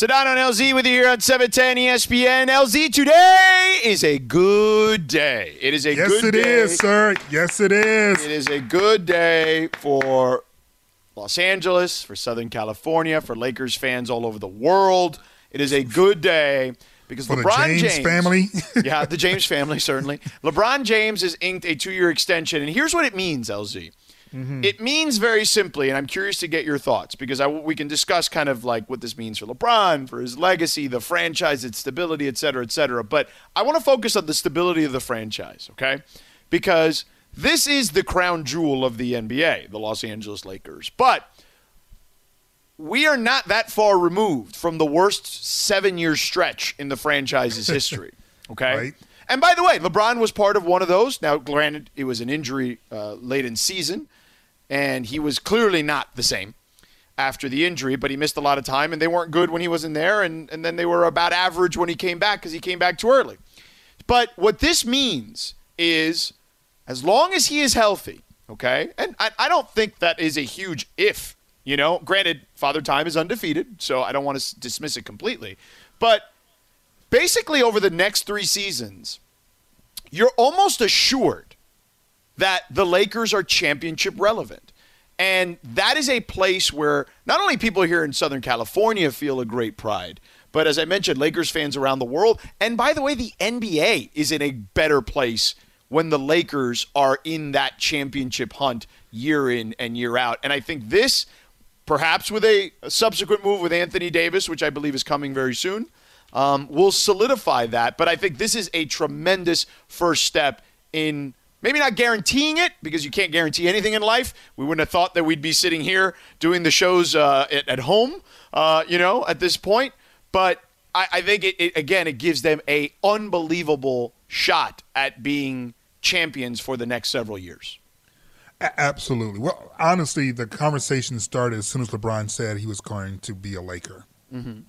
Sedano and LZ with you here on 710 ESPN. LZ, today is a good day. It is a yes, good it day. is, sir. Yes, it is. It is a good day for Los Angeles, for Southern California, for Lakers fans all over the world. It is a good day because For the LeBron James family. yeah, the James family certainly. LeBron James has inked a two-year extension, and here's what it means, LZ. Mm-hmm. It means very simply, and I'm curious to get your thoughts because I, we can discuss kind of like what this means for LeBron, for his legacy, the franchise, its stability, et cetera, et cetera. But I want to focus on the stability of the franchise, okay? Because this is the crown jewel of the NBA, the Los Angeles Lakers. But we are not that far removed from the worst seven year stretch in the franchise's history. Okay. Right. And by the way, LeBron was part of one of those. Now, granted, it was an injury uh, late in season, and he was clearly not the same after the injury, but he missed a lot of time, and they weren't good when he wasn't there, and, and then they were about average when he came back because he came back too early. But what this means is as long as he is healthy, okay, and I, I don't think that is a huge if, you know, granted, Father Time is undefeated, so I don't want to dismiss it completely. But basically, over the next three seasons, you're almost assured that the Lakers are championship relevant. And that is a place where not only people here in Southern California feel a great pride, but as I mentioned, Lakers fans around the world. And by the way, the NBA is in a better place when the Lakers are in that championship hunt year in and year out. And I think this, perhaps with a, a subsequent move with Anthony Davis, which I believe is coming very soon, um, will solidify that. But I think this is a tremendous first step in maybe not guaranteeing it because you can't guarantee anything in life. We wouldn't have thought that we'd be sitting here doing the shows uh, at, at, home, uh, you know, at this point. But I, I think it, it, again, it gives them a unbelievable shot at being champions for the next several years. Absolutely. Well, honestly, the conversation started as soon as LeBron said he was going to be a Laker. Mm-hmm.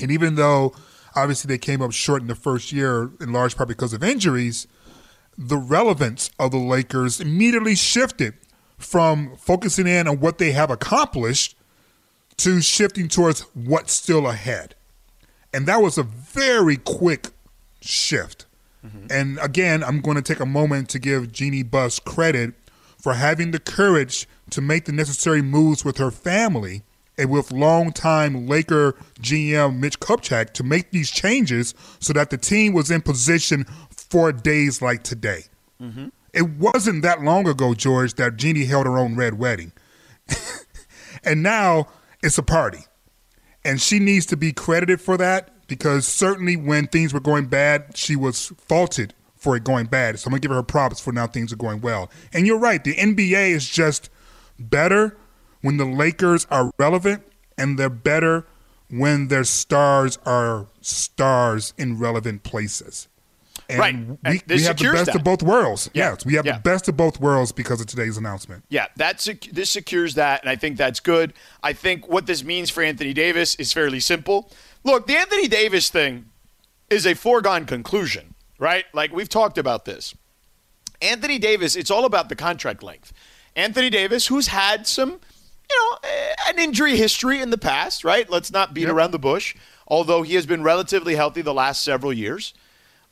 And even though obviously they came up short in the first year, in large part because of injuries, the relevance of the Lakers immediately shifted from focusing in on what they have accomplished to shifting towards what's still ahead. And that was a very quick shift. Mm-hmm. And again, I'm going to take a moment to give Jeannie Buss credit for having the courage to make the necessary moves with her family and with longtime Laker GM Mitch Kupchak to make these changes so that the team was in position for days like today. Mm-hmm. It wasn't that long ago, George, that Jeannie held her own red wedding. and now it's a party. And she needs to be credited for that because certainly when things were going bad, she was faulted for it going bad. So I'm going to give her props for now things are going well. And you're right, the NBA is just better when the Lakers are relevant, and they're better when their stars are stars in relevant places. And Right. we, we have the best that. of both worlds. Yeah. Yes, we have Yeah. the best of both worlds because of today's announcement. Yeah, that's this secures that, and I think that's good. I think what this means for Anthony Davis is fairly simple. Look, the Anthony Davis thing is a foregone conclusion, right? Like we've talked about this. Anthony Davis, it's all about the contract length. Anthony Davis, who's had some, you know, eh, an injury history in the past, right? Let's not beat Yep. around the bush. Although he has been relatively healthy the last several years,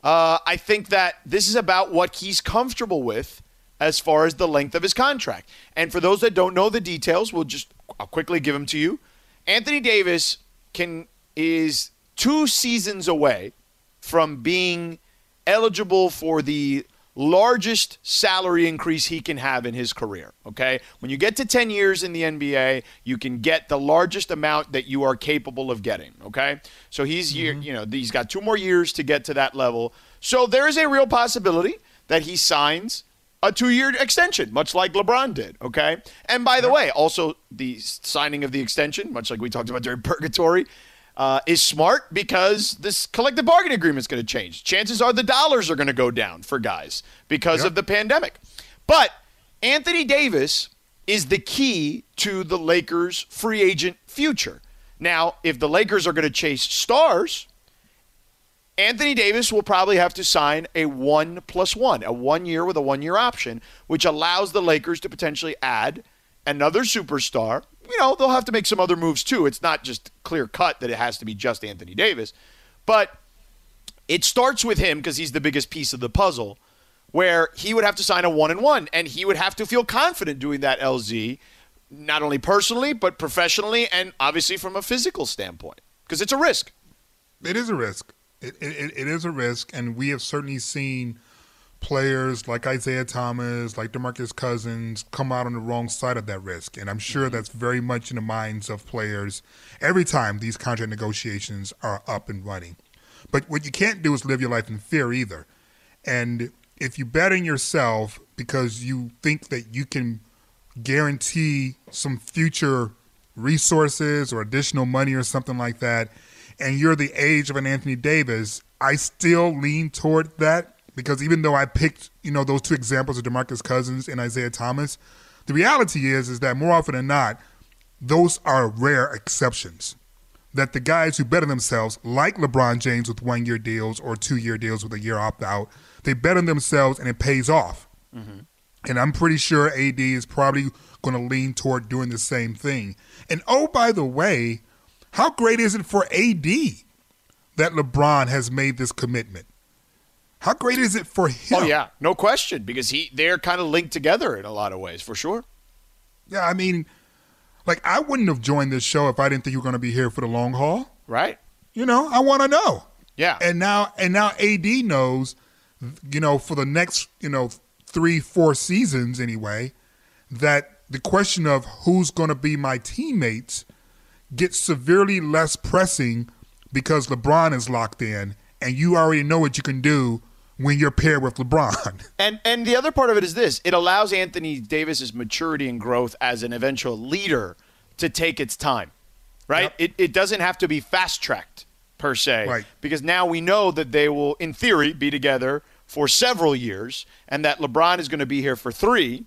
uh, I think that this is about what he's comfortable with as far as the length of his contract. And for those that don't know the details, we'll just I'll quickly give them to you. Anthony Davis can is two seasons away from being eligible for the largest salary increase he can have in his career. Okay. When you get to 10 years in the NBA, you can get the largest amount that you are capable of getting. Okay. So he's, year, mm-hmm. you know, he's got two more years to get to that level. So there is a real possibility that he signs a two year extension, much like LeBron did. Okay. And by the way, also the signing of the extension, much like we talked about during Purgatory, uh, is smart because this collective bargaining agreement is going to change. Chances are the dollars are going to go down for guys because Yep. of the pandemic. But Anthony Davis is the key to the Lakers' free agent future. Now, if the Lakers are going to chase stars, Anthony Davis will probably have to sign a one plus one, a one year with a one year option, which allows the Lakers to potentially add another superstar you know, they'll have to make some other moves too. It's not just clear cut that it has to be just Anthony Davis. But it starts with him because he's the biggest piece of the puzzle, where he would have to sign a one and one, and he would have to feel confident doing that LZ, not only personally, but professionally, and obviously from a physical standpoint, because it's a risk. It is a risk. It, it, it is a risk, and we have certainly seen players like Isaiah Thomas, like DeMarcus Cousins, come out on the wrong side of that risk. And I'm sure mm-hmm. that's very much in the minds of players every time these contract negotiations are up and running. But what you can't do is live your life in fear either. And if you bet on yourself because you think that you can guarantee some future resources or additional money or something like that, and you're the age of an Anthony Davis, I still lean toward that because even though I picked, you know, those two examples of DeMarcus Cousins and Isaiah Thomas, the reality is is that more often than not, those are rare exceptions. That the guys who better themselves, like LeBron James with one year deals or two year deals with a year opt out, they bet on themselves and it pays off. Mm-hmm. And I'm pretty sure AD is probably going to lean toward doing the same thing. And oh, by the way, how great is it for AD that LeBron has made this commitment? How great is it for oh, him? Oh yeah, no question, because he they're kind of linked together in a lot of ways, for sure. Yeah, I mean, like I wouldn't have joined this show if I didn't think you were going to be here for the long haul. Right. You know, I want to know. Yeah. And now, and now, AD knows, you know, for the next, you know, three, four seasons anyway, that the question of who's going to be my teammates gets severely less pressing because LeBron is locked in, and you already know what you can do when you're paired with LeBron. And and the other part of it is this: it allows Anthony Davis's maturity and growth as an eventual leader to take its time, right? Yep. It it doesn't have to be fast tracked per se, right? Because now we know that they will, in theory, be together for several years, and that LeBron is going to be here for three,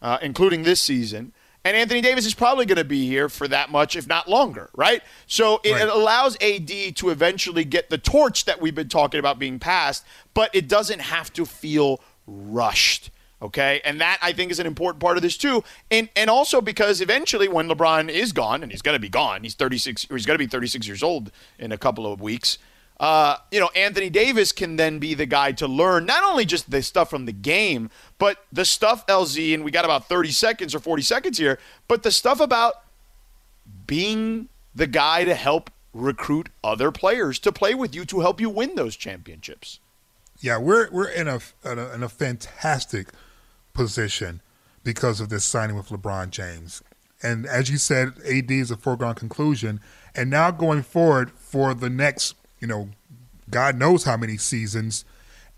uh, including this season. And Anthony Davis is probably going to be here for that much, if not longer, right? So it, right. it, allows AD to eventually get the torch that we've been talking about being passed, but it doesn't have to feel rushed. Okay, and that I think is an important part of this too, and and also because eventually when LeBron is gone, and he's going to be gone, he's 36, or he's going to be 36 years old in a couple of weeks uh, you know, Anthony Davis can then be the guy to learn not only just the stuff from the game, but the stuff, LZ, and we got about 30 seconds or 40 seconds here, but the stuff about being the guy to help recruit other players to play with you to help you win those championships. Yeah, we're we're in a, in a, in a fantastic position because of this signing with LeBron James. And as you said, AD is a foregone conclusion. And now going forward for the next you know, God knows how many seasons,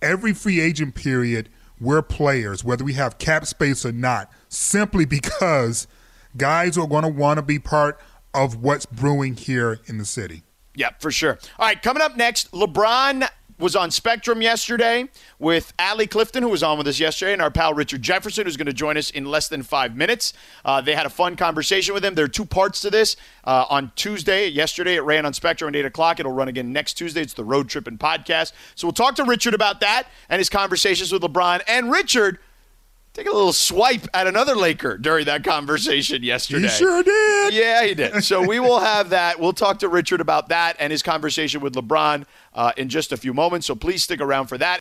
every free agent period, we're players, whether we have cap space or not, simply because guys are going to want to be part of what's brewing here in the city. Yeah, for sure. All right, coming up next, LeBron was on Spectrum yesterday with Allie Clifton, who was on with us yesterday, and our pal Richard Jefferson, who's going to join us in less than five minutes. Uh, they had a fun conversation with him. There are two parts to this. Uh, on Tuesday, yesterday, it ran on Spectrum at 8 o'clock. It'll run again next Tuesday. It's the Road Trippin' Podcast. So we'll talk to Richard about that and his conversations with LeBron. And Richard take a little swipe at another Laker during that conversation yesterday. He sure did. Yeah, he did. So we will have that. We'll talk to Richard about that and his conversation with LeBron uh, in just a few moments. So please stick around for that.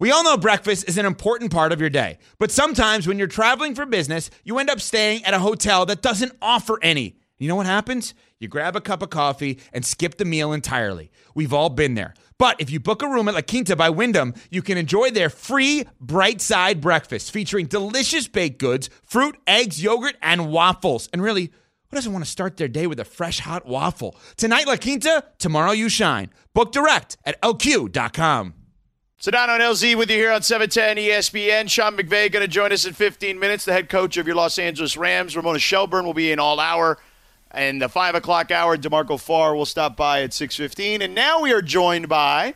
We all know breakfast is an important part of your day, but sometimes when you're traveling for business, you end up staying at a hotel that doesn't offer any. You know what happens? You grab a cup of coffee and skip the meal entirely. We've all been there. But if you book a room at La Quinta by Wyndham, you can enjoy their free bright side breakfast featuring delicious baked goods, fruit, eggs, yogurt, and waffles. And really, who doesn't want to start their day with a fresh hot waffle? Tonight, La Quinta, tomorrow, you shine. Book direct at lq.com. Sedano and LZ with you here on 710 ESPN. Sean McVay going to join us in 15 minutes, the head coach of your Los Angeles Rams. Ramona Shelburne will be in all hour. And the five o'clock hour, Demarco Farr will stop by at six fifteen. And now we are joined by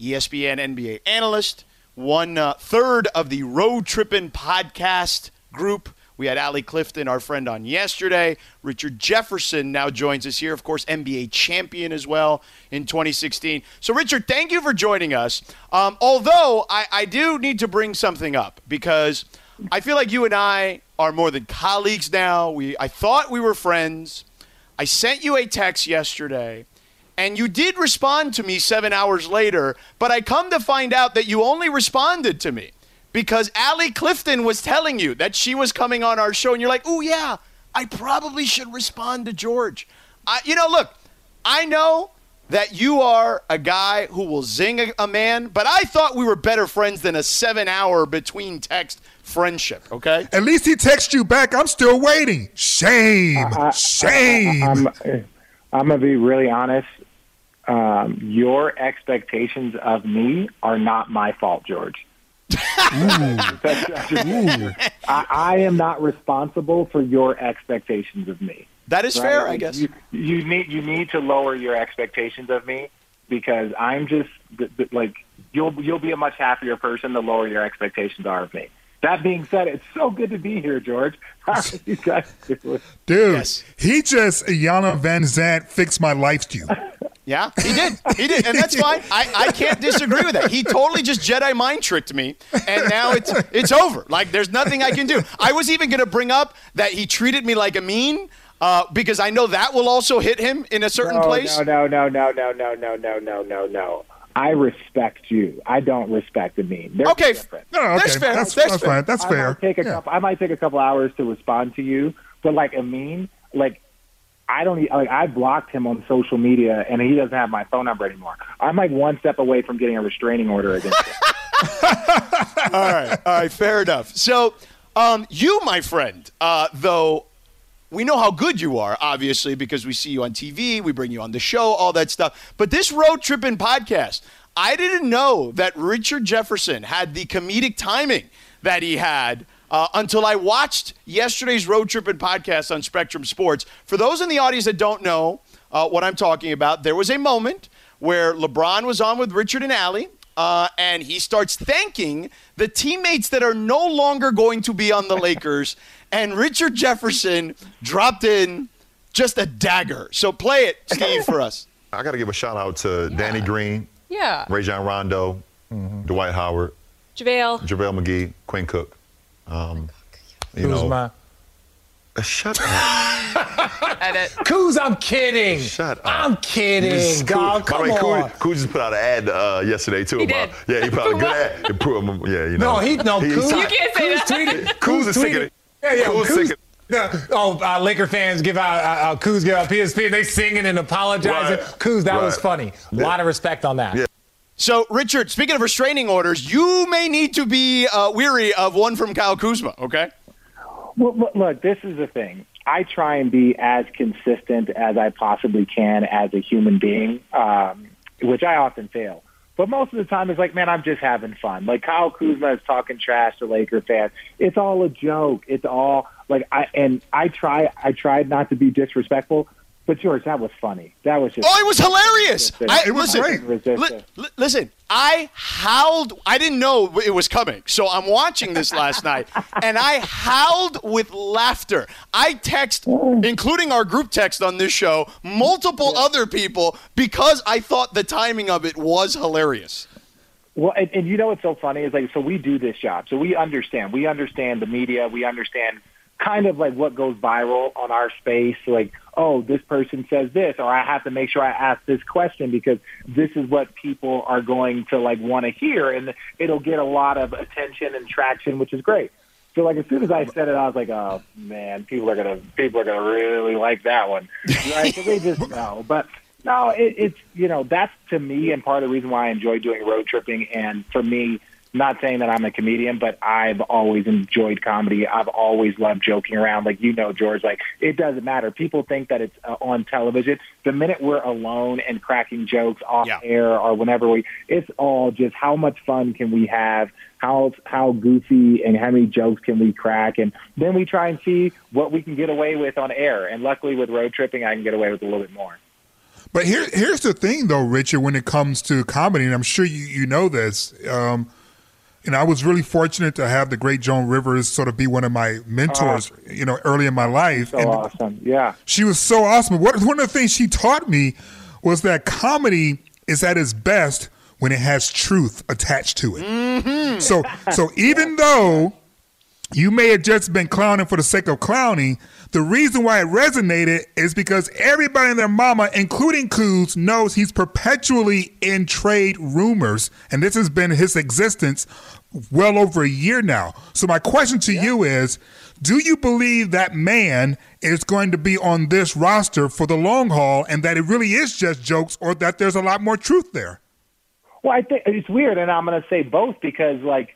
ESPN NBA analyst, one uh, third of the Road Trippin' podcast group. We had Allie Clifton, our friend, on yesterday. Richard Jefferson now joins us here, of course, NBA champion as well in 2016. So, Richard, thank you for joining us. Um, although I, I do need to bring something up because I feel like you and I are more than colleagues now. We I thought we were friends. I sent you a text yesterday, and you did respond to me seven hours later, but I come to find out that you only responded to me because Allie Clifton was telling you that she was coming on our show, and you're like, oh, yeah, I probably should respond to George. I, you know, look, I know that you are a guy who will zing a, a man, but I thought we were better friends than a seven hour between text friendship, okay? At least he texts you back. I'm still waiting. Shame. Shame. I, am I'm gonna be really honest. Um, your expectations of me are not my fault, George. That's- that's just- I, I am not responsible for your expectations of me. That is right? fair, I guess. You, you need you need to lower your expectations of me because I'm just th- th- like you'll you'll be a much happier person the lower your expectations are of me. That being said, it's so good to be here, George. How are you guys doing? Dude, Yes. he just, Iyanla Vanzant, fixed my life to you. Yeah, he did. He did, and that's fine. I, I can't disagree with that. He totally just Jedi mind tricked me, and now it's it's over. Like there's nothing I can do. I was even going to bring up that he treated me like a mean, uh, because I know that will also hit him in a certain no, place. No, no, no, no, no, no, no, no, no, no. I respect you. I don't respect the mean. They're Okay, different. No, okay. That's fair. That's, That's that's fair. fine. That's I fair. might take a Yeah. couple. I might take a couple hours to respond to you, but like a mean, like I don't e- like. I blocked him on social media, and he doesn't have my phone number anymore. I'm like one step away from getting a restraining order against him. all right, all right, fair enough. So, um, you, my friend, uh, though, we know how good you are, obviously, because we see you on TV, we bring you on the show, all that stuff. But this road tripping podcast, I didn't know that Richard Jefferson had the comedic timing that he had. Uh, until I watched yesterday's road tripping podcast on Spectrum Sports. For those in the audience that don't know uh, what I'm talking about, there was a moment where LeBron was on with Richard and Allie, uh, and he starts thanking the teammates that are no longer going to be on the Lakers. And Richard Jefferson dropped in just a dagger. So play it, Steve, for us. I got to give a shout out to Danny Green, Yeah. Rajon Rondo, Dwight Howard, JaVale. JaVale McGee, Quinn Cook. Um, you know, Kuzma. Uh, shut up. Edit. Kuz, I'm kidding. Shut up. I'm kidding, This is dog. Kuz- by the Come way, on. Kuz, Kuz just put out an ad uh, yesterday too He about did. yeah he put out a good ad. It him, yeah you know. No, he no. He's- Kuz, You can't say Kuz that. tweeted. Kuz is sick of tweeted- it. Yeah, yeah. Kuz Kuz, sick of- Yeah, oh, uh, Laker fans give out uh, uh, Kuz give out PSP and they singing and apologizing. Right. Kuz, that was Right. funny. A lot of respect on that. Yeah. So, Richard, speaking of restraining orders, you may need to be uh, weary of one from Kyle Kuzma, okay? Well, look, look, this is the thing. I try and be as consistent as I possibly can as a human being, um, which I often fail. But most of the time, it's like, man, I'm just having fun. Like Kyle Kuzma is talking trash to Laker fans. It's all a joke. It's all like I and I try. I tried not to be disrespectful, but George, that was funny. That was just. Oh, it was hilarious. I, It was listen, great. li- li- listen, I howled. I didn't know it was coming, so I'm watching this last night, and I howled with laughter. I text, mm. including our group text on this show, multiple other people because I thought the timing of it was hilarious. Well, and, and you know what's so funny is like, so we do this job, so we understand. We understand the media. We understand kind of like what goes viral on our space. Like, oh, this person says this, or I have to make sure I ask this question because this is what people are going to like want to hear, and it'll get a lot of attention and traction, which is great. So like as soon as I said it, I was like, oh man, people are gonna people are gonna really like that one, right? 'Cause they just know, but. No, it, it's you know that's to me and part of the reason why I enjoy doing road tripping. And for me, not saying that I'm a comedian, but I've always enjoyed comedy. I've always loved joking around. Like you know, George, like it doesn't matter. People think that it's uh, on television. The minute we're alone and cracking jokes off Yeah. air or whenever we, it's all just how much fun can we have. How how goofy and how many jokes can we crack, and then we try and see what we can get away with on air. And luckily, with road tripping, I can get away with a little bit more. But here, here's the thing, though, Richard. When it comes to comedy, and I'm sure you, you know this, um, and I was really fortunate to have the great Joan Rivers sort of be one of my mentors, ah. you know, early in my life. So and awesome, yeah. she was so awesome. What, one of the things she taught me was that comedy is at its best when it has truth attached to it. Mm-hmm. So, so even though you may have just been clowning for the sake of clowning. The reason why it resonated is because everybody and their mama, including Kuz, knows he's perpetually in trade rumors, and this has been his existence well over a year now. So my question to you is, do you believe that man is going to be on this roster for the long haul and that it really is just jokes or that there's a lot more truth there? Well, I think it's weird, and I'm going to say both because, like,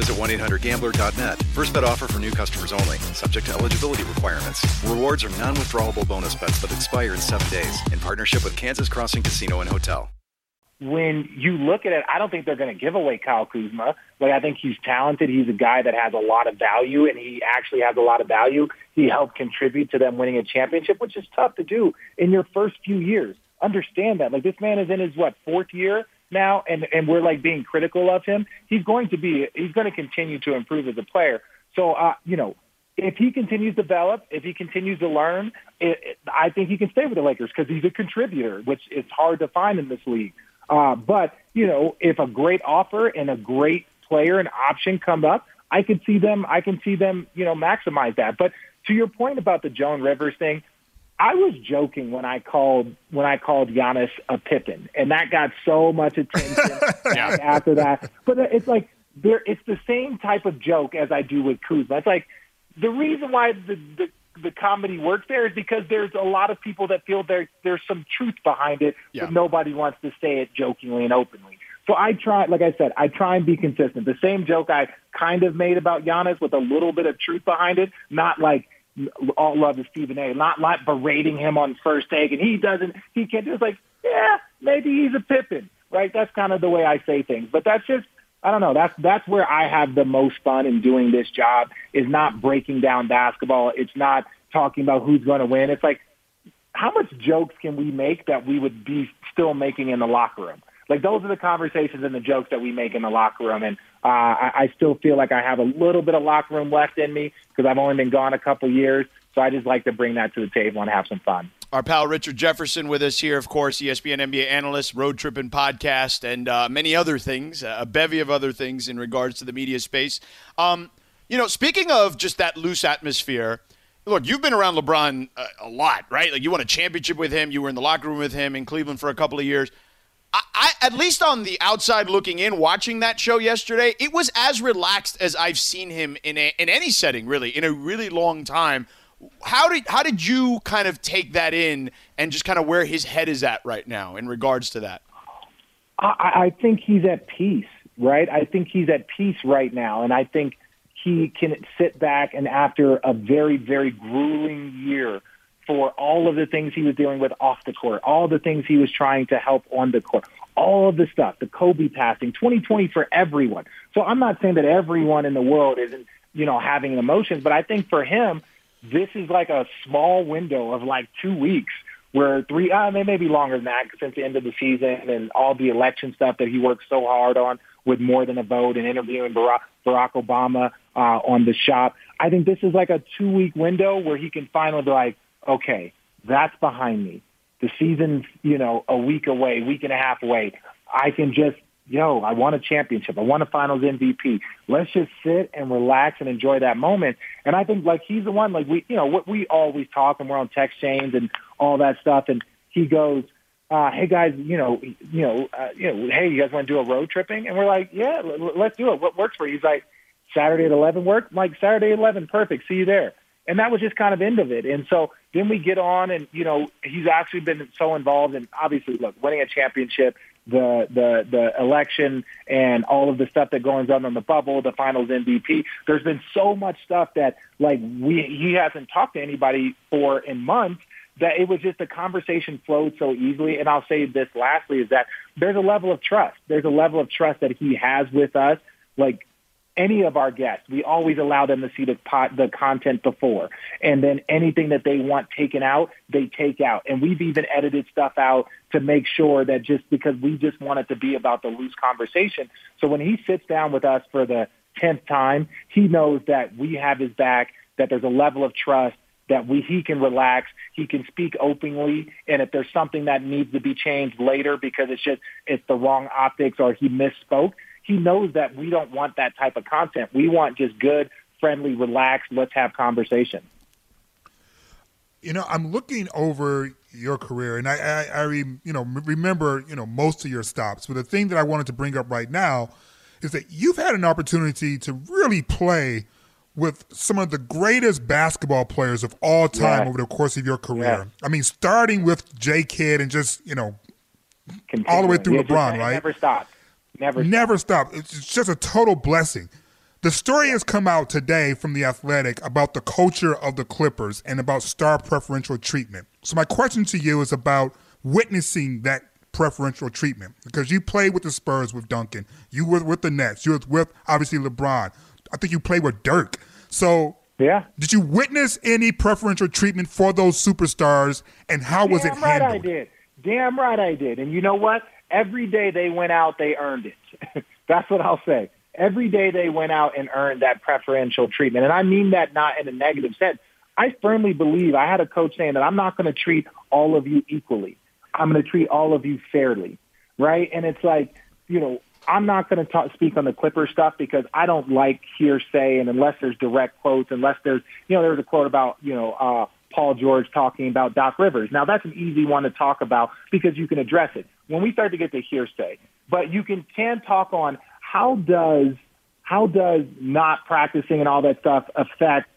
visit 1-800-GAMBLER.net. First bet offer for new customers only. Subject to eligibility requirements. Rewards are non-withdrawable bonus bets that expire in seven days. In partnership with Kansas Crossing Casino and Hotel. when you look at it, I don't think they're going to give away Kyle Kuzma. Like I think he's talented. He's a guy that has a lot of value, and he actually has a lot of value. He helped contribute to them winning a championship, which is tough to do in your first few years. Understand that. Like this man is in his what fourth year now, and and we're like being critical of him. He's going to be. He's going to continue to improve as a player. So uh, you know, if he continues to develop, if he continues to learn, it, it, I think he can stay with the Lakers because he's a contributor, which is hard to find in this league. Uh, but you know, if a great offer and a great player and option come up, I could see them. I can see them. You know, maximize that. But to your point about the Joan Rivers thing, I was joking when I called when I called Giannis a Pippin, and that got so much attention after that. But it's like there, it's the same type of joke as I do with Kuzma. It's like the reason why the, the the comedy works there is because there's a lot of people that feel there there's some truth behind it, Yeah. but nobody wants to say it jokingly and openly. So I try, like I said, I try and be consistent. The same joke I kind of made about Giannis with a little bit of truth behind it, not like all love to Stephen A. Not like berating him on first take, and he doesn't, he can't just like, yeah, maybe he's a Pippin, right? That's kind of the way I say things. But that's just, I don't know. That's that's where I have the most fun in doing this job. Is not breaking down basketball. It's not talking about who's going to win. It's like how much jokes can we make that we would be still making in the locker room? Like those are the conversations and the jokes that we make in the locker room. And uh, I, I still feel like I have a little bit of locker room left in me because I've only been gone a couple years. So I just like to bring that to the table and have some fun. Our pal Richard Jefferson with us here, of course, ESPN NBA analyst, road tripping podcast, and uh, many other things, a bevy of other things in regards to the media space. Um, you know, speaking of just that loose atmosphere, look, you've been around LeBron a, a lot, right? Like you won a championship with him, you were in the locker room with him in Cleveland for a couple of years. I, I, at least on the outside looking in, watching that show yesterday, it was as relaxed as I've seen him in a, in any setting, really, in a really long time. How did how did you kind of take that in and just kind of where his head is at right now in regards to that? I, I think he's at peace, right? I think he's at peace right now, and I think he can sit back and after a very, very grueling year for all of the things he was dealing with off the court, all the things he was trying to help on the court, all of the stuff, the Kobe passing, 2020 for everyone. So I'm not saying that everyone in the world isn't, you know, having emotions, but I think for him, this is like a small window of like two weeks where three, uh, they may be longer than that since the end of the season and all the election stuff that he worked so hard on with more than a vote and interviewing Barack, Barack Obama uh, on the shop. I think this is like a two week window where he can finally be like, okay, that's behind me. The season's, you know, a week away, week and a half away. I can just, yo, I won a championship. I won a finals MVP. Let's just sit and relax and enjoy that moment. And I think like he's the one, like we, you know, what we always talk and we're on text chains and all that stuff. And he goes, uh, hey guys, you know, you know, uh, you know, hey, you guys want to do a road tripping? And we're like, yeah, l- let's do it. What works for you? He's like, Saturday at 11 work? I'm like, Saturday at 11, perfect. See you there. And that was just kind of end of it. And so then we get on and, you know, he's actually been so involved and obviously, look, winning a championship, the the the election and all of the stuff that goes on in the bubble, the Finals MVP. There's been so much stuff that like we he hasn't talked to anybody for in months that it was just the conversation flowed so easily. And I'll say this lastly is that there's a level of trust. There's a level of trust that he has with us. Like any of our guests, we always allow them to see the pot, the content before, and then anything that they want taken out, they take out. And we've even edited stuff out to make sure that just because we just want it to be about the loose conversation. So when he sits down with us for the tenth time, he knows that we have his back, that there's a level of trust, that we he can relax, he can speak openly, and if there's something that needs to be changed later because it's just it's the wrong optics or he misspoke, he knows that we don't want that type of content. We want just good, friendly, relaxed, let's have conversation. You know, I'm looking over your career, and I, I, I re, you know, remember, you know, most of your stops. But the thing that I wanted to bring up right now is that you've had an opportunity to really play with some of the greatest basketball players of all time Yeah. over the course of your career. Yeah. I mean, starting with J. Kidd and just, you know, all the way through Yeah, LeBron, it right? Never stop. Never. never stop. It's just a total blessing. The story has come out today from The Athletic about the culture of the Clippers and about star preferential treatment. So, my question to you is about witnessing that preferential treatment because you played with the Spurs with Duncan, you were with the Nets, you were with obviously LeBron. I think you played with Dirk. So, Yeah. did you witness any preferential treatment for those superstars and how was Damn it right handled? I did. Damn right I did. And you know what? Every day they went out, they earned it. That's what I'll say. Every day they went out and earned that preferential treatment. And I mean that not in a negative sense. I firmly believe I had a coach saying that I'm not going to treat all of you equally. I'm going to treat all of you fairly. Right. And it's like, you know, I'm not going to talk, speak on the Clipper stuff because I don't like hearsay and unless there's direct quotes, unless there's, you know, there was a quote about, you know, uh, Paul George talking about Doc Rivers. Now that's an easy one to talk about because you can address it. When we start to get to hearsay, but you can can talk on how does how does not practicing and all that stuff affect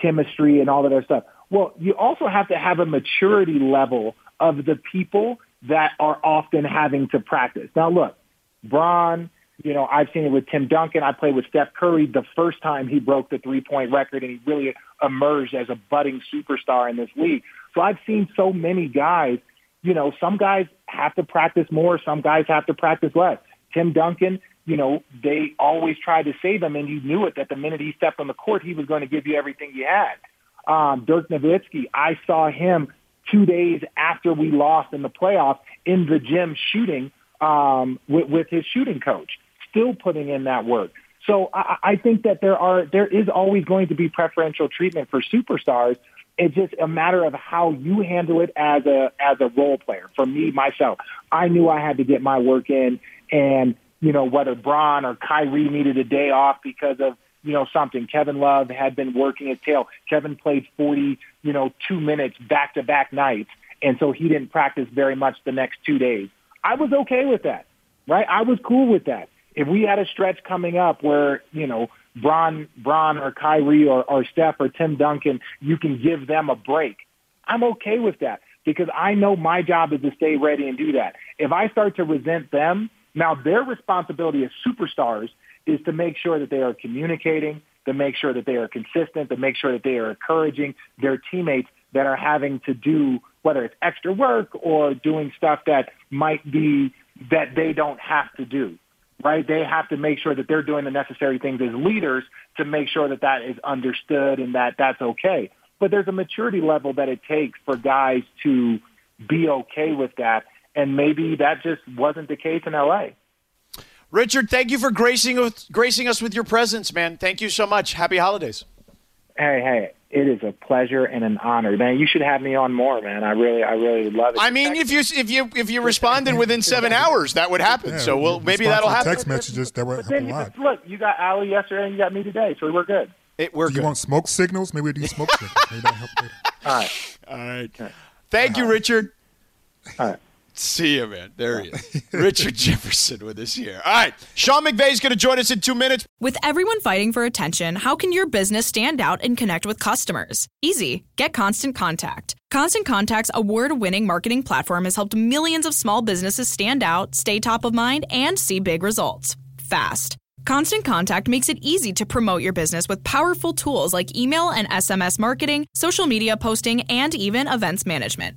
chemistry and all that other stuff. Well, you also have to have a maturity level of the people that are often having to practice. Now look, Bron, you know, I've seen it with Tim Duncan. I played with Steph Curry the first time he broke the three point record and he really emerged as a budding superstar in this league. So I've seen so many guys, you know, some guys have to practice more, some guys have to practice less. Tim Duncan, you know, they always tried to save him and you knew it that the minute he stepped on the court, he was going to give you everything you had. Um, Dirk Nowitzki, I saw him two days after we lost in the playoffs in the gym shooting um, with, with his shooting coach, still putting in that work. So I, I think that there are there is always going to be preferential treatment for superstars. It's just a matter of how you handle it as a as a role player. For me, myself, I knew I had to get my work in, and you know whether Bron or Kyrie needed a day off because of you know something. Kevin Love had been working his tail. Kevin played forty you know two minutes back to back nights, and so he didn't practice very much the next two days. I was okay with that, right? I was cool with that. If we had a stretch coming up where, you know, Bron, Bron or Kyrie or, or Steph or Tim Duncan, you can give them a break. I'm okay with that because I know my job is to stay ready and do that. If I start to resent them, now their responsibility as superstars is to make sure that they are communicating, to make sure that they are consistent, to make sure that they are encouraging their teammates that are having to do whether it's extra work or doing stuff that might be that they don't have to do right? They have to make sure that they're doing the necessary things as leaders to make sure that that is understood and that that's okay. But there's a maturity level that it takes for guys to be okay with that. And maybe that just wasn't the case in LA. Richard, thank you for gracing us, gracing us with your presence, man. Thank you so much. Happy holidays. Hey, hey, it is a pleasure and an honor, man. You should have me on more, man. I really, I really would love it. I mean, if you if you if you responded within seven hours, that would happen. Yeah, so we'll maybe to that'll the happen. Text messages that were but then, happen live. look, you got Allie yesterday and you got me today, so we're good. It, we're Do you good. want smoke signals? Maybe we do smoke signals. Maybe that'll help later. All right, All right. Thank you, uh-huh. Richard. all right. See you, man. There he is. Richard Jefferson with us here. All right. Sean McVay is going to join us in two minutes. With everyone fighting for attention, how can your business stand out and connect with customers? Easy. Get Constant Contact. Constant Contact's award winning marketing platform has helped millions of small businesses stand out, stay top of mind, and see big results fast. Constant Contact makes it easy to promote your business with powerful tools like email and SMS marketing, social media posting, and even events management.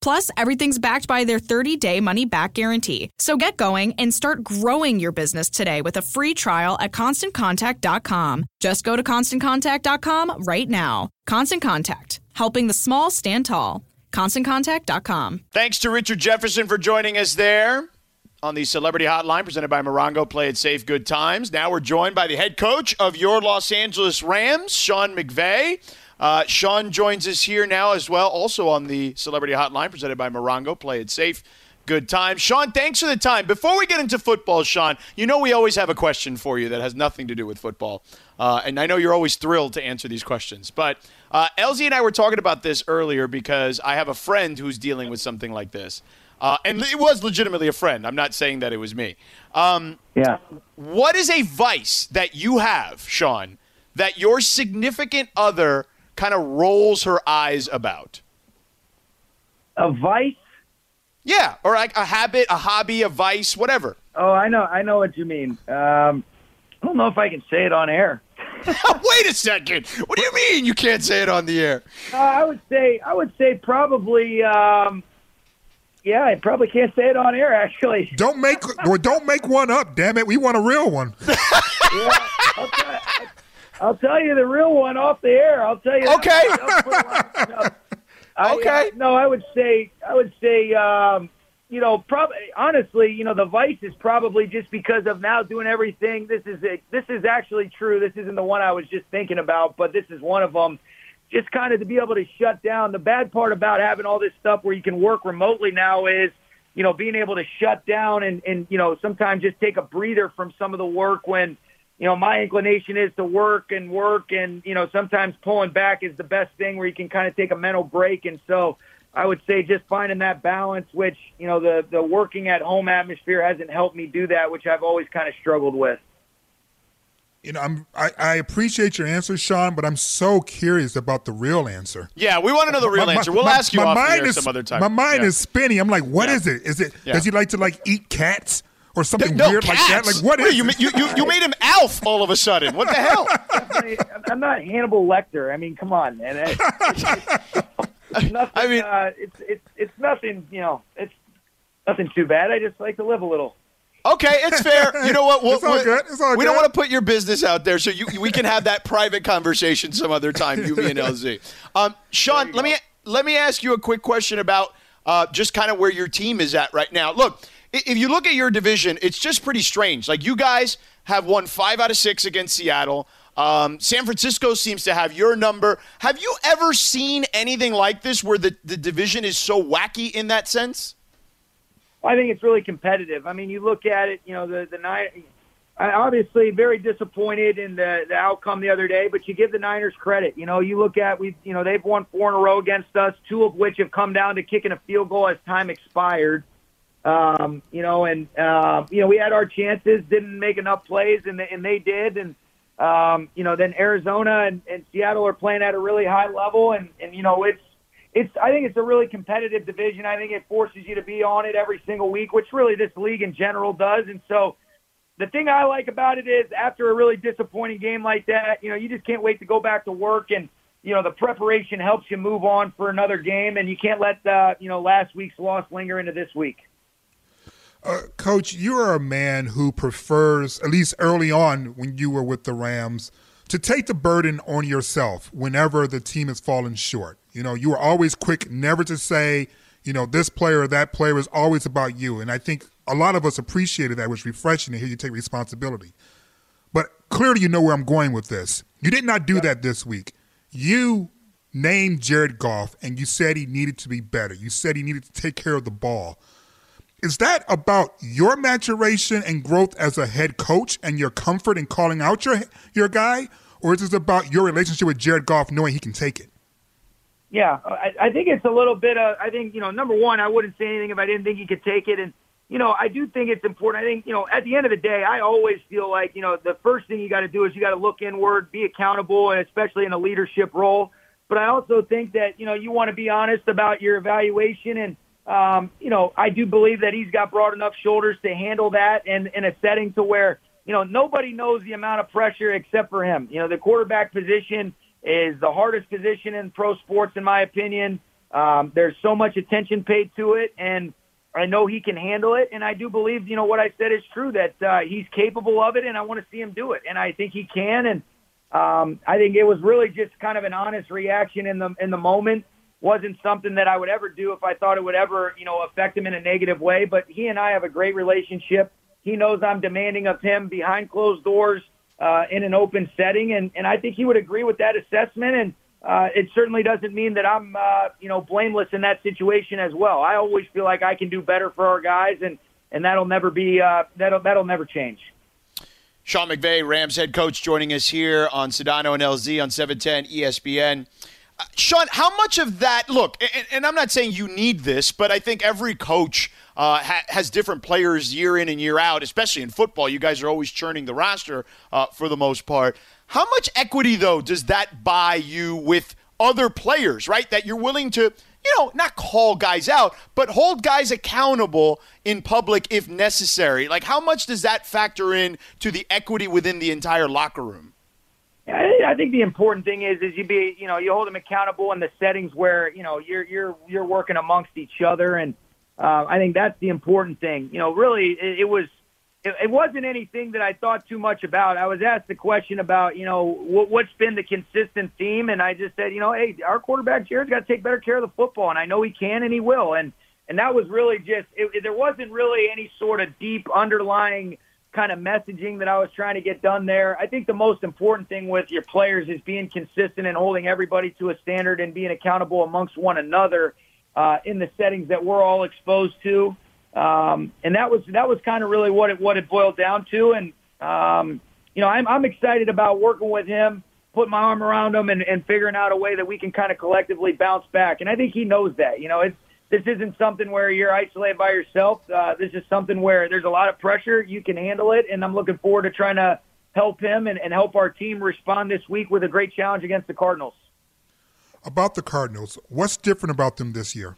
Plus, everything's backed by their 30 day money back guarantee. So get going and start growing your business today with a free trial at constantcontact.com. Just go to constantcontact.com right now. Constant Contact, helping the small stand tall. ConstantContact.com. Thanks to Richard Jefferson for joining us there on the Celebrity Hotline presented by Morongo. Play it safe, good times. Now we're joined by the head coach of your Los Angeles Rams, Sean McVay. Uh, Sean joins us here now as well, also on the Celebrity Hotline presented by Morongo. Play it safe. Good time. Sean, thanks for the time. Before we get into football, Sean, you know we always have a question for you that has nothing to do with football. Uh, and I know you're always thrilled to answer these questions. But uh, LZ and I were talking about this earlier because I have a friend who's dealing with something like this. Uh, and it was legitimately a friend. I'm not saying that it was me. Um, Yeah. what is a vice that you have, Sean, that your significant other kind of rolls her eyes about? A vice? Yeah, or like a habit, a hobby, a vice, whatever. Oh, I know. I know what you mean. Um, I don't know if I can say it on air. Wait a second. What do you mean you can't say it on the air? Uh, I would say. I would say probably. Um, yeah, I probably can't say it on air. Actually, Don't make or don't make one up. Damn it, we want a real one. yeah, I'll, tell, I'll tell you the real one off the air. I'll tell you. Okay. I'll put one- no. I, Okay. uh, no, I would say. I would say. Um, you know, probably honestly, you know, the vice is probably just because of now doing everything. This is a, this is actually true. This isn't the one I was just thinking about, but this is one of them. Just kind of to be able to shut down. The bad part about having all this stuff where you can work remotely now is, you know, being able to shut down and and you know sometimes just take a breather from some of the work when. You know, my inclination is to work and work, and you know, sometimes pulling back is the best thing where you can kind of take a mental break. And so, I would say just finding that balance, which you know the the working at home atmosphere hasn't helped me do that, which I've always kind of struggled with. You know, I'm I, I appreciate your answer, Sean, but I'm so curious about the real answer. Yeah, we want to know the real My- my- answer. We'll my- ask you my off the mind air is, some other time. My mind Yeah. is spinning. I'm like, what Yeah. is it? Is it Yeah. does he like to like eat cats or something No, weird like that? cats. Like what is you, it? you, you, you made him Alf all of a sudden. What the hell? I mean, I'm not Hannibal Lecter. I mean, come on, man. It- it's, it's nothing. I mean- uh, it's it's it's nothing. You know, it's nothing too bad. I just like to live a little. Okay, it's fair. You know what? We'll, It's all we'll- good. It's all we don't want to put your business out there, so you, we can have that private conversation some other time. You, me, and LZ. Um, Sean, let me let me ask you a quick question about uh, just kind of where your team is at right now. Look, i- if you look at your division, it's just pretty strange. Like you guys have won five out of six against Seattle. Um, San Francisco seems to have your number. Have you ever seen anything like this where the, the division is so wacky in that sense? I think it's really competitive. I mean, you look at it. You know, the the nine. Obviously very disappointed in the the outcome the other day, but you give the Niners credit. You know, you look at we. You know, they've won four in a row against us, two of which have come down to kicking a field goal as time expired. Um, you know, and uh, you know we had our chances, didn't make enough plays, and they, and they did. And um, you know, then Arizona and, and Seattle are playing at a really high level, and and you know it's it's I think it's a really competitive division. I think it forces you to be on it every single week, which really this league in general does. And so the thing I like about it is after a really disappointing game like that, you know, you just can't wait to go back to work and you know, the preparation helps you move on for another game and you can't let uh, you know, last week's loss linger into this week. Uh, Coach, you are a man who prefers, at least early on when you were with the Rams, to take the burden on yourself whenever the team has fallen short. You know, you were always quick never to say, you know, this player or that player is always about you. And I think a lot of us appreciated that. It was refreshing to hear you take responsibility. But clearly, you know where I'm going with this. You did not do that this week. You named Jared Goff and you said he needed to be better. You said he needed to take care of the ball. Is that about your maturation and growth as a head coach and your comfort in calling out your your guy, or is this about your relationship with Jared Goff, knowing he can take it? Yeah, I, I think it's a little bit of. I think you know, number one, I wouldn't say anything if I didn't think he could take it, and you know, I do think it's important. I think you know, at the end of the day, I always feel like you know, the first thing you got to do is you got to look inward, be accountable, and especially in a leadership role. But I also think that you know, you want to be honest about your evaluation and um, you know, I do believe that he's got broad enough shoulders to handle that and in a setting to where, you know, nobody knows the amount of pressure except for him. You know, the quarterback position is the hardest position in pro sports, in my opinion. Um, there's so much attention paid to it, and I know he can handle it. And I do believe, you know, what I said is true that uh, he's capable of it, and I want to see him do it. And I think he can. And um, I think it was really just kind of an honest reaction in the in the moment wasn't something that I would ever do if I thought it would ever, you know, affect him in a negative way. But he and I have a great relationship. He knows I'm demanding of him behind closed doors uh, in an open setting, and and I think he would agree with that assessment. And uh, it certainly doesn't mean that I'm, uh, you know, blameless in that situation as well. I always feel like I can do better for our guys, and and that'll never be uh, that'll that'll never change. Sean McVay, Rams head coach, joining us here on Sedano and LZ on 710 ESPN. Sean, how much of that? Look, and, and, I'm not saying you need this, but I think every coach uh, ha, has different players year in and year out, especially in football. You guys are always churning the roster uh, for the most part. How much equity, though, does that buy you with other players, right? That you're willing to, you know, not call guys out, but hold guys accountable in public if necessary. Like, how much does that factor in to the equity within the entire locker room? I think the important thing is is you be you know you hold them accountable in the settings where you know you're you're you're working amongst each other, and uh, I think that's the important thing. You know, really, it, it was it, it wasn't anything that I thought too much about. I was asked the question about you know what, what's been the consistent theme, and I just said you know hey our quarterback Jared's got to take better care of the football, and I know he can and he will, and and that was really just it, there wasn't really any sort of deep underlying kind of messaging that I was trying to get done there. I think the most important thing with your players is being consistent and holding everybody to a standard and being accountable amongst one another uh, in the settings that we're all exposed to. Um, and that was that was kind of really what it what it boiled down to. And um, you know, I'm I'm excited about working with him, putting my arm around him, and, and figuring out a way that we can kind of collectively bounce back. And I think he knows that. You know, it's this isn't something where you're isolated by yourself. Uh, this is something where there's a lot of pressure. You can handle it, and I'm looking forward to trying to help him and, and help our team respond this week with a great challenge against the Cardinals. About the Cardinals, what's different about them this year?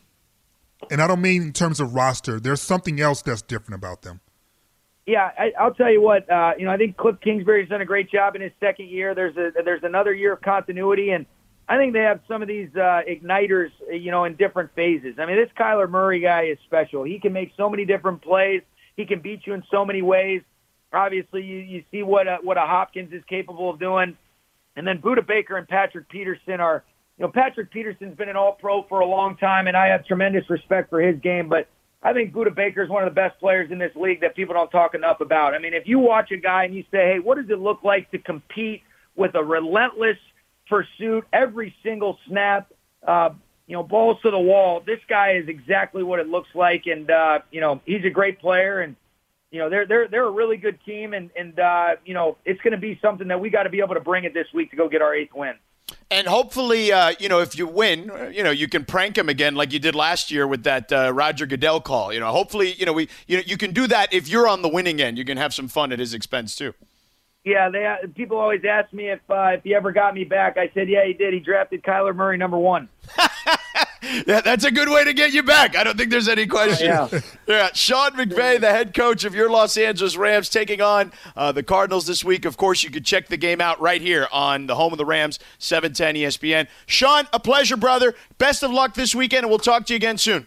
And I don't mean in terms of roster. There's something else that's different about them. Yeah, I, I'll tell you what. Uh, you know, I think Cliff Kingsbury's done a great job in his second year. There's a there's another year of continuity, and I think they have some of these uh, igniters, you know, in different phases. I mean, this Kyler Murray guy is special. He can make so many different plays. He can beat you in so many ways. Obviously, you, you see what a, what a Hopkins is capable of doing. And then Budda Baker and Patrick Peterson are, you know, Patrick Peterson's been an All-Pro for a long time, and I have tremendous respect for his game. But I think Budda Baker is one of the best players in this league that people don't talk enough about. I mean, if you watch a guy and you say, hey, what does it look like to compete with a relentless – pursuit every single snap. Uh, you know, balls to the wall. This guy is exactly what it looks like, and uh, you know he's a great player, and you know they're they're they're a really good team, and and uh, you know it's going to be something that we got to be able to bring it this week to go get our eighth win. And hopefully, uh, you know, if you win, you know, you can prank him again like you did last year with that uh, Roger Goodell call. You know, hopefully, you know, we, you know, you can do that if you're on the winning end. You can have some fun at his expense too. Yeah, they people always ask me if uh, if he ever got me back. I said, yeah, he did. He drafted Kyler Murray number one. yeah, that's a good way to get you back. I don't think there's any question. Yeah, yeah. Sean McVay, the head coach of your Los Angeles Rams, taking on uh, the Cardinals this week. Of course, you could check the game out right here on the home of the Rams, 710 ESPN. Sean, a pleasure, brother. Best of luck this weekend, and we'll talk to you again soon.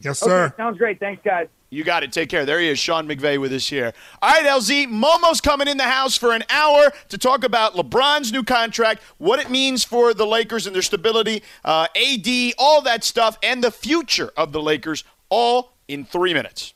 Yes, sir. Okay, sounds great. Thanks, guys. You got it. Take care. There he is, Sean McVay with us here. All right, LZ, Momo's coming in the house for an hour to talk about LeBron's new contract, what it means for the Lakers and their stability, uh, AD, all that stuff, and the future of the Lakers, all in three minutes.